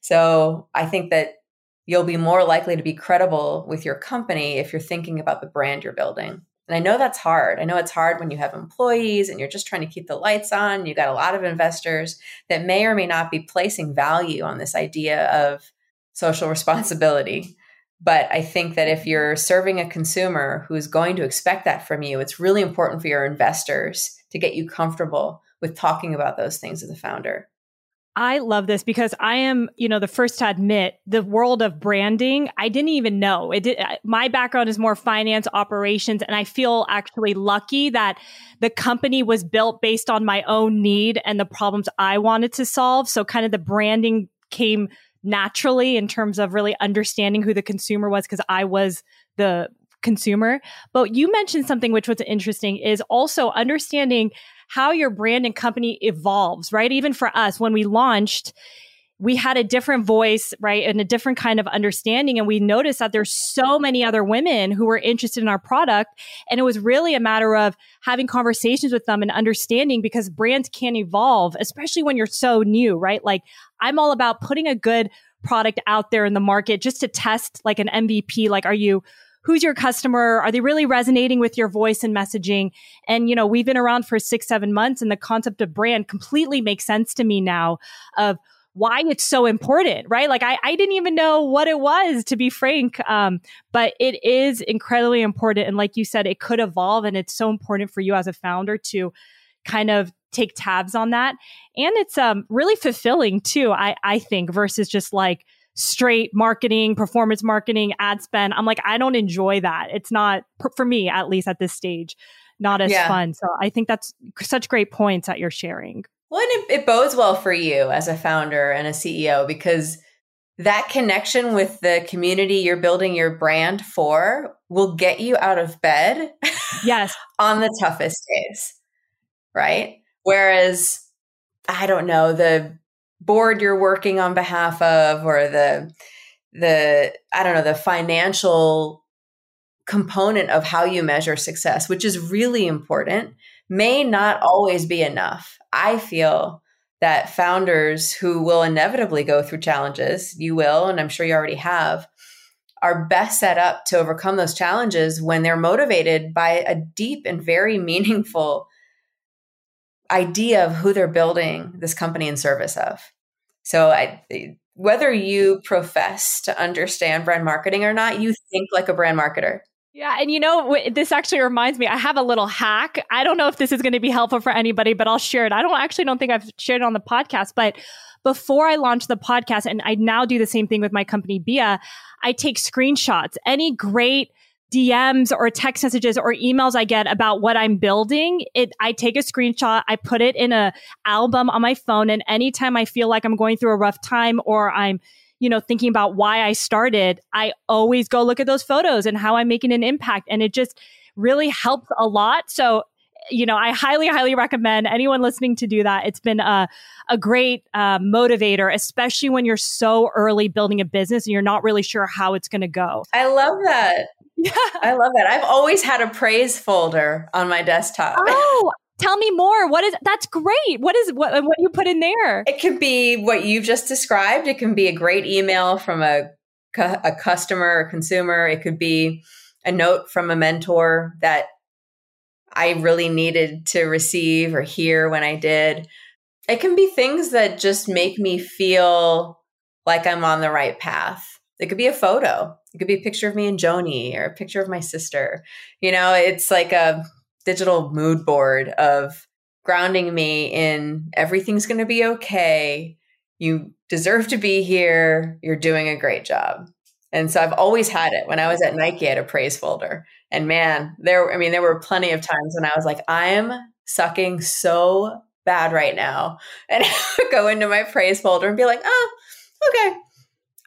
So I think that you'll be more likely to be credible with your company if you're thinking about the brand you're building. And I know that's hard. I know it's hard when you have employees and you're just trying to keep the lights on. You've got a lot of investors that may or may not be placing value on this idea of social [LAUGHS] responsibility. But I think that if you're serving a consumer who's going to expect that from you, it's really important for your investors to get you comfortable with talking about those things as a founder. I love this because I am, you know, the first to admit the world of branding. I didn't even know it. Did, my background is more finance operations, and I feel actually lucky that the company was built based on my own need and the problems I wanted to solve. So, kind of the branding came naturally in terms of really understanding who the consumer was because I was the consumer. But you mentioned something which was interesting is also understanding how your brand and company evolves, right? Even for us, when we launched, we had a different voice, right? And a different kind of understanding. And we noticed that there's so many other women who were interested in our product. And it was really a matter of having conversations with them and understanding because brands can evolve, especially when you're so new, right? Like I'm all about putting a good product out there in the market just to test like an MVP. Like, are you who's your customer? Are they really resonating with your voice and messaging? And, you know, we've been around for six, seven months and the concept of brand completely makes sense to me now of why it's so important, right? Like I, I didn't even know what it was to be frank. Um, but it is incredibly important. And like you said, it could evolve and it's so important for you as a founder to kind of take tabs on that. And it's um, really fulfilling too, I, I think, versus just like, straight marketing, performance marketing, ad spend. I'm like, I don't enjoy that. It's not, for me, at least at this stage, not as yeah. fun. So I think that's such great points that you're sharing. Well, and it, it bodes well for you as a founder and a CEO because that connection with the community you're building your brand for will get you out of bed. Yes. [LAUGHS] on the toughest days. Right. Whereas, I don't know, the board you're working on behalf of or the the i don't know the financial component of how you measure success which is really important may not always be enough i feel that founders who will inevitably go through challenges you will and i'm sure you already have are best set up to overcome those challenges when they're motivated by a deep and very [LAUGHS] meaningful idea of who they're building this company in service of. So I whether you profess to understand brand marketing or not, you think like a brand marketer. Yeah, and you know, this actually reminds me. I have a little hack. I don't know if this is going to be helpful for anybody, but I'll share it. I don't actually don't think I've shared it on the podcast, but before I launch the podcast, and I now do the same thing with my company, Bia, I take screenshots. Any great DMs or text messages or emails I get about what I'm building, it I take a screenshot, I put it in a album on my phone and anytime I feel like I'm going through a rough time or I'm you know thinking about why I started, I always go look at those photos and how I'm making an impact and it just really helps a lot. So you know, I highly, highly recommend anyone listening to do that. It's been a, a great uh, motivator, especially when you're so early building a business and you're not really sure how it's going to go. I love that. Yeah. I love that. I've always had a praise folder on my desktop. [LAUGHS] Oh, tell me more. What is that's great. What is what what you put in there? It could be what you've just described. It can be a great email from a a customer or consumer. It could be a note from a mentor that I really needed to receive or hear when I did. It can be things that just make me feel like I'm on the right path. It could be a photo. It could be a picture of me and Joni or a picture of my sister. You know, it's like a digital mood board of grounding me in everything's going to be okay. You deserve to be here. You're doing a great job. And so I've always had it. When I was at Nike, I had a praise folder. And man, there, I mean, there were plenty of times when I was like, I'm sucking so bad right now. And [LAUGHS] I go into my praise folder and be like, oh, okay.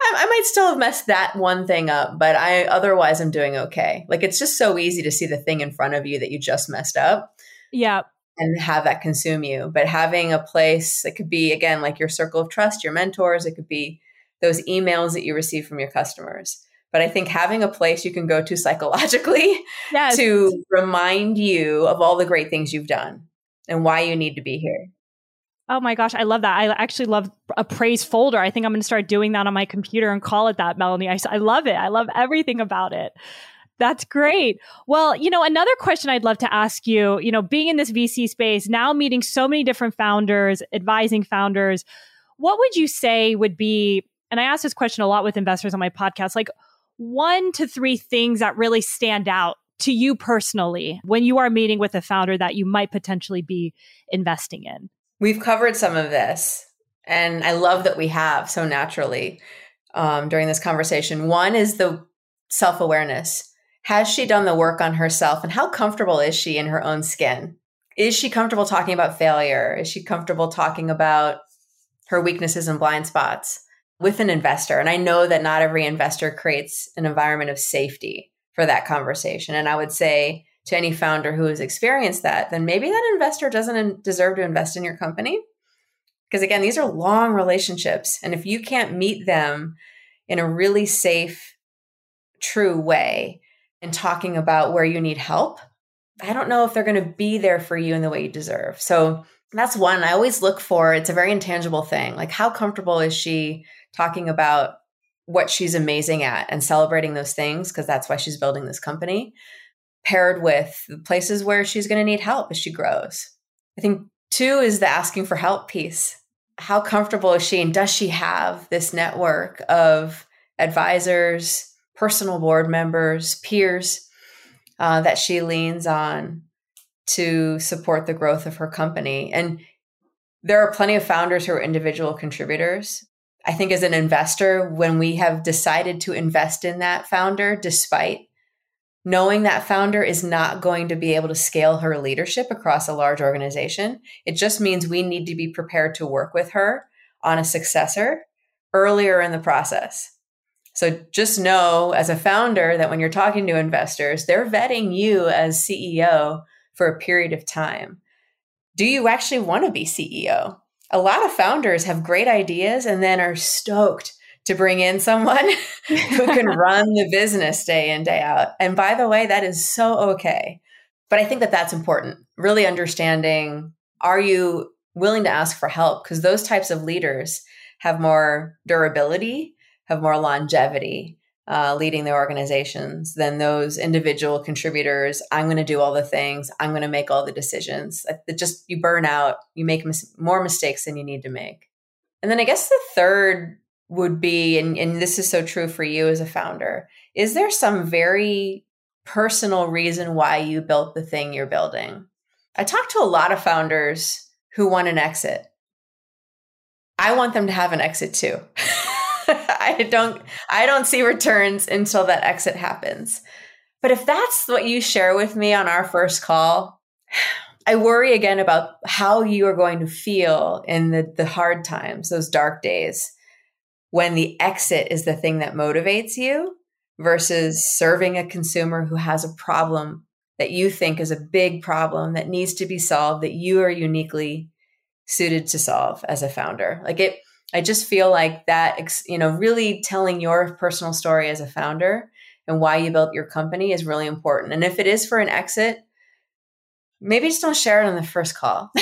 I, I might still have messed that one thing up, but I otherwise I'm doing okay. Like it's just so easy to see the thing in front of you that you just messed up. Yeah. And have that consume you. But having a place, it could be again like your circle of trust, your mentors, it could be those emails that you receive from your customers. But I think having a place you can go to psychologically [LAUGHS] yes. to remind you of all the great things you've done and why you need to be here. Oh my gosh, I love that. I actually love a praise folder. I think I'm going to start doing that on my computer and call it that, Melanie. I, I love it. I love everything about it. That's great. Well, you know, another question I'd love to ask you, you know, being in this VC space, now meeting so many different founders, advising founders, what would you say would be and I ask this question a lot with investors on my podcast, like one to three things that really stand out to you personally when you are meeting with a founder that you might potentially be investing in? We've covered some of this, and I love that we have so naturally um, during this conversation. One is the self awareness. Has she done the work on herself, and how comfortable is she in her own skin? Is she comfortable talking about failure? Is she comfortable talking about her weaknesses and blind spots? with an investor. And I know that not every investor creates an environment of safety for that conversation. And I would say to any founder who has experienced that, then maybe that investor doesn't deserve to invest in your company. Because again, these are long relationships. And if you can't meet them in a really safe, true way and talking about where you need help, I don't know if they're going to be there for you in the way you deserve. So that's one I always look for. It's a very intangible thing. Like, how comfortable is she talking about what she's amazing at and celebrating those things because that's why she's building this company paired with the places where she's going to need help as she grows. I think two is the asking for help piece. How comfortable is she and does she have this network of advisors personal board members peers uh, that she leans on to support the growth of her company? And there are plenty of founders who are individual contributors. I think as an investor, when we have decided to invest in that founder, despite knowing that founder is not going to be able to scale her leadership across a large organization, it just means we need to be prepared to work with her on a successor earlier in the process. So just know as a founder that when you're talking to investors, they're vetting you as CEO for a period of time. Do you actually want to be CEO? a lot of founders have great ideas and then are stoked to bring in someone [LAUGHS] who can [LAUGHS] run the business day in day out and by the way that is so okay but i think that that's important really understanding are you willing to ask for help because those types of leaders have more durability have more longevity uh, leading the organizations than those individual contributors. I'm going to do all the things. I'm going to make all the decisions. It just you burn out. You make mis- more mistakes than you need to make. And then I guess the third would be, and, and this is so true for you as a founder. Is there some very personal reason why you built the thing you're building? I talk to a lot of founders who want an exit. I want them to have an exit too. [LAUGHS] I don't I don't see returns until that exit happens. But if that's what you share with me on our first call, I worry again about how you are going to feel in the, the hard times, those dark days, when the exit is the thing that motivates you versus serving a consumer who has a problem that you think is a big problem that needs to be solved that you are uniquely suited to solve as a founder. Like it, I just feel like that, you know, really telling your personal story as a founder and why you built your company is really important. And if it is for an exit, maybe just don't share it on the first call. [LAUGHS]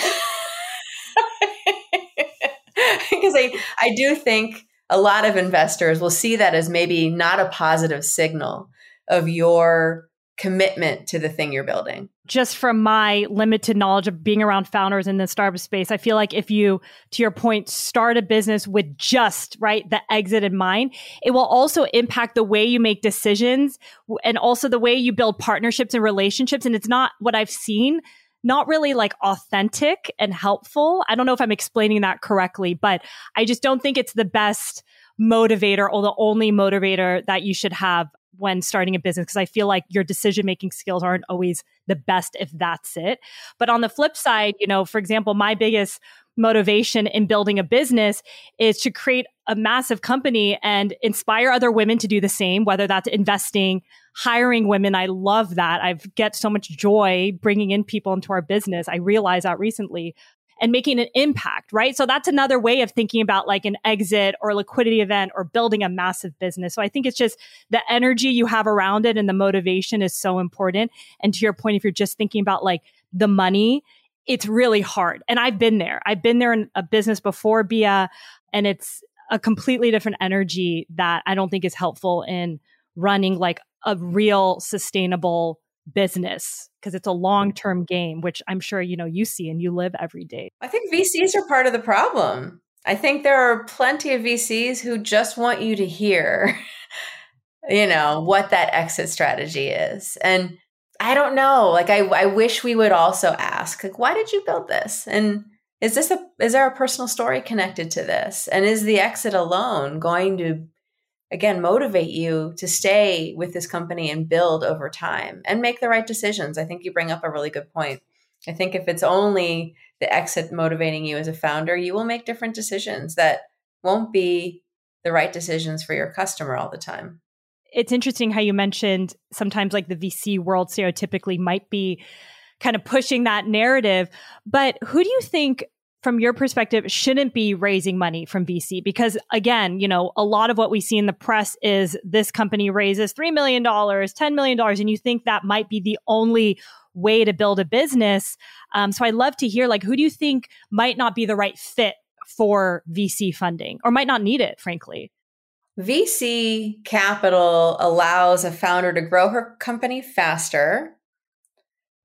because I, I do think a lot of investors will see that as maybe not a positive signal of your commitment to the thing you're building. Just from my limited knowledge of being around founders in the startup space, I feel like if you, to your point, start a business with just right the exit in mind, it will also impact the way you make decisions and also the way you build partnerships and relationships. And it's not what I've seen not really like authentic and helpful. I don't know if I'm explaining that correctly, but I just don't think it's the best motivator or the only motivator that you should have when starting a business because I feel like your decision making skills aren't always the best if that's it. But on the flip side, you know, for example, my biggest motivation in building a business is to create a massive company and inspire other women to do the same, whether that's investing, hiring women. I love that. I get so much joy bringing in people into our business. I realized that recently and making an impact, right? So that's another way of thinking about like an exit or liquidity event or building a massive business. So I think it's just the energy you have around it and the motivation is so important. And to your point, if you're just thinking about like the money, it's really hard. And I've been there. I've been there in a business before Bia, and it's a completely different energy that I don't think is helpful in running like a real sustainable business because it's a long-term game which i'm sure you know you see and you live every day i think vcs are part of the problem i think there are plenty of vcs who just want you to hear [LAUGHS] you know what that exit strategy is and i don't know like i, I wish we would also ask like why did you build this and is this a is there a personal story connected to this and is the exit alone going to again motivate you to stay with this company and build over time and make the right decisions. I think you bring up a really good point. I think if it's only the exit motivating you as a founder, you will make different decisions that won't be the right decisions for your customer all the time. It's interesting how you mentioned sometimes like the VC world stereotypically might be kind of pushing that narrative. But who do you think from your perspective shouldn't be raising money from VC because again, you know, a lot of what we see in the press is this company raises 3 million dollars, 10 million dollars and you think that might be the only way to build a business. Um, so I'd love to hear like who do you think might not be the right fit for VC funding or might not need it frankly? VC capital allows a founder to grow her company faster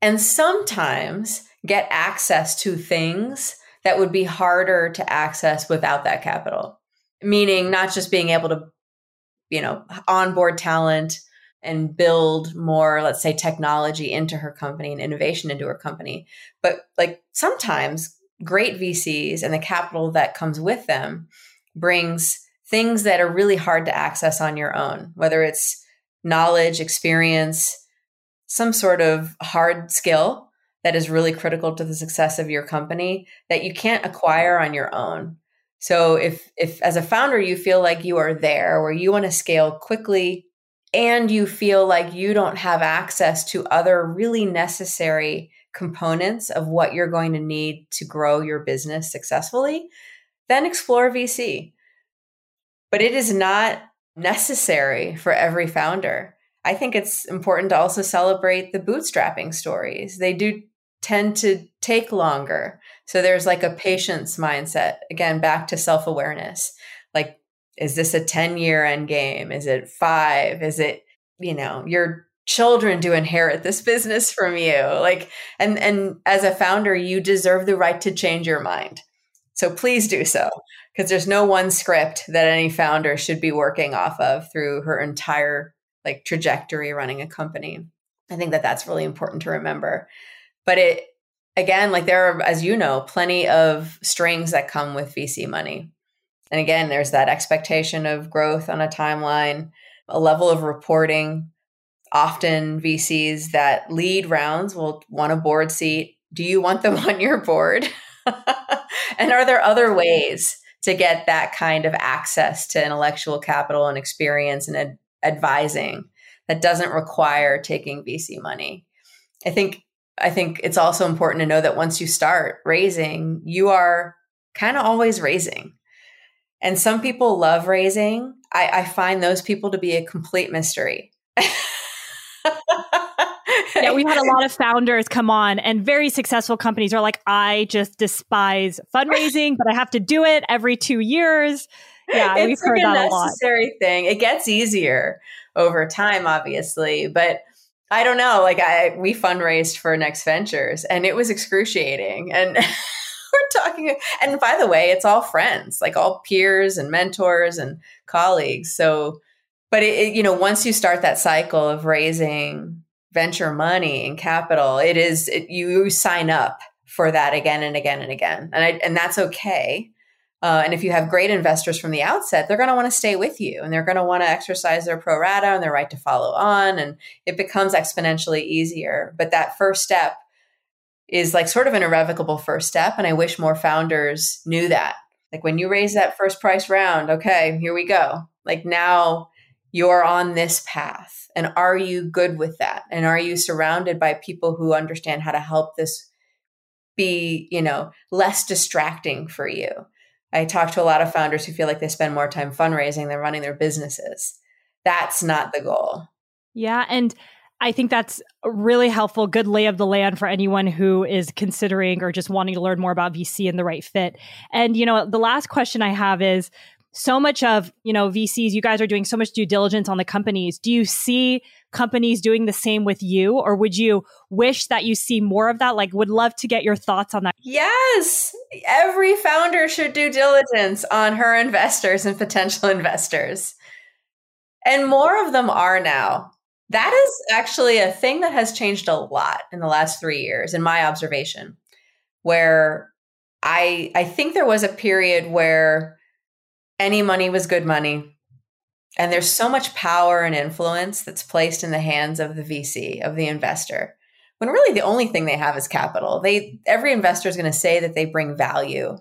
and sometimes get access to things that would be harder to access without that capital. Meaning not just being able to, you know, onboard talent and build more, let's say, technology into her company and innovation into her company, but like sometimes great VCs and the capital that comes with them brings things that are really hard to access on your own, whether it's knowledge, experience, some sort of hard skill that is really critical to the success of your company that you can't acquire on your own. So if if as a founder you feel like you are there or you want to scale quickly and you feel like you don't have access to other really necessary components of what you're going to need to grow your business successfully, then explore VC. But it is not necessary for every founder. I think it's important to also celebrate the bootstrapping stories. They do tend to take longer. So there's like a patience mindset. Again, back to self awareness. Like, is this a 10 year end game? Is it five? Is it, you know, your children to inherit this business from you? Like, and, and as a founder, you deserve the right to change your mind. So please do so because there's no one script that any founder should be working off of through her entire like trajectory running a company. I think that that's really important to remember. But it, again, like there are, as you know, plenty of strings that come with VC money. And again, there's that expectation of growth on a timeline, a level of reporting. often VCs that lead rounds will want a board seat. Do you want them [LAUGHS] on your board? [LAUGHS] and are there other ways to get that kind of access to intellectual capital and experience and ad- advising that doesn't require taking VC money? I think I think it's also important to know that once you start raising, you are kind of always raising. And some people love raising. I, I find those people to be a complete mystery. [LAUGHS] we've had a [LAUGHS] lot of founders come on and very successful companies are like, I just despise fundraising, but I have to do it every two years. Yeah, it's we've heard like that a a lot. necessary thing. It gets easier over time, obviously, but I don't know. Like I, we fundraised for Next Ventures, and it was excruciating. And [LAUGHS] we're talking, and by the way, it's all friends, like all peers and mentors and colleagues. So, but it, it you know, once you start that cycle of raising venture money and capital, it is it, you sign up for that again and again and again, and I, and that's okay. Uh, and if you have great investors from the outset, they're going to want to stay with you, and they're going to want to exercise their pro rata and their right to follow on, and it becomes exponentially easier. But that first step is like sort of an irrevocable first step, and I wish more founders knew that. Like when you raise that first price round, okay, here we go. Like now you're on this path and are you good with that and are you surrounded by people who understand how to help this be you know less distracting for you i talk to a lot of founders who feel like they spend more time fundraising than running their businesses that's not the goal Yeah. And I think that's really helpful, good lay of the land for anyone who is considering or just wanting to learn more about VC and the right fit. And, you know, the last question I have is so much of, you know, VCs, you guys are doing so much due diligence on the companies. Do you see companies doing the same with you? Or would you wish that you see more of that? Like, would love to get your thoughts on that. yes every founder should do diligence on her investors and potential investors and more of them are now that is actually a thing that has changed a lot in the last three years, in my observation, where I I think there was a period where any money was good money. And there's so much power and influence that's placed in the hands of the VC, of the investor. When really the only thing they have is capital. They every investor is going to say that they bring value.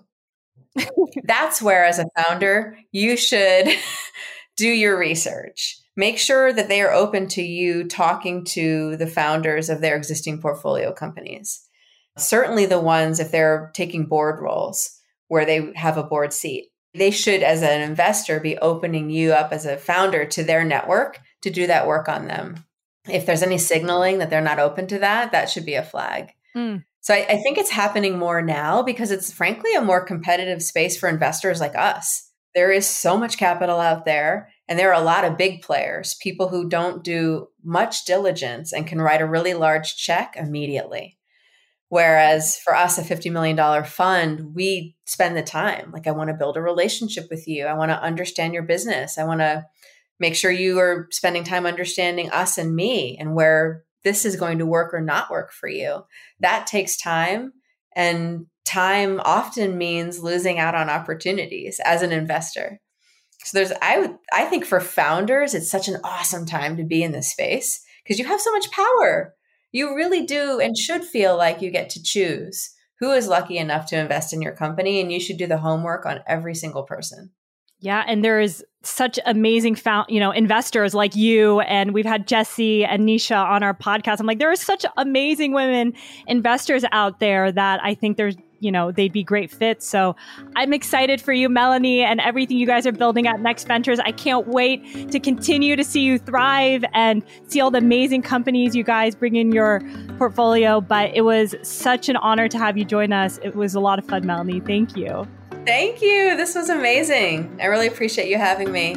[LAUGHS] that's where as a founder, you should [LAUGHS] do your research make sure that they are open to you talking to the founders of their existing portfolio companies. Certainly, the ones if they're taking board roles where they have a board seat. They should, as an investor, be opening you up as a founder to their network to do that work on them. If there's any signaling that they're not open to that, that should be a flag. Mm. So I, I think it's happening more now because it's frankly a more competitive space for investors like us. There is so much capital out there and there are a lot of big players, people who don't do much diligence and can write a really large check immediately. Whereas for us, a $50 million fund, we spend the time. Like, I want to build a relationship with you. I want to understand your business. I want to make sure you are spending time understanding us and me and where this is going to work or not work for you. That takes time. And time often means losing out on opportunities as an investor. So there's I would I think for founders it's such an awesome time to be in this space because you have so much power. You really do and should feel like you get to choose who is lucky enough to invest in your company and you should do the homework on every single person. Yeah, and there is such amazing found, you know, investors like you and we've had Jesse and Nisha on our podcast. I'm like there are such amazing women investors out there that I think there's you know they'd be great fits so i'm excited for you melanie and everything you guys are building at next ventures i can't wait to continue to see you thrive and see all the amazing companies you guys bring in your portfolio but it was such an honor to have you join us it was a lot of fun melanie thank you Thank you. This was amazing. I really appreciate you having me.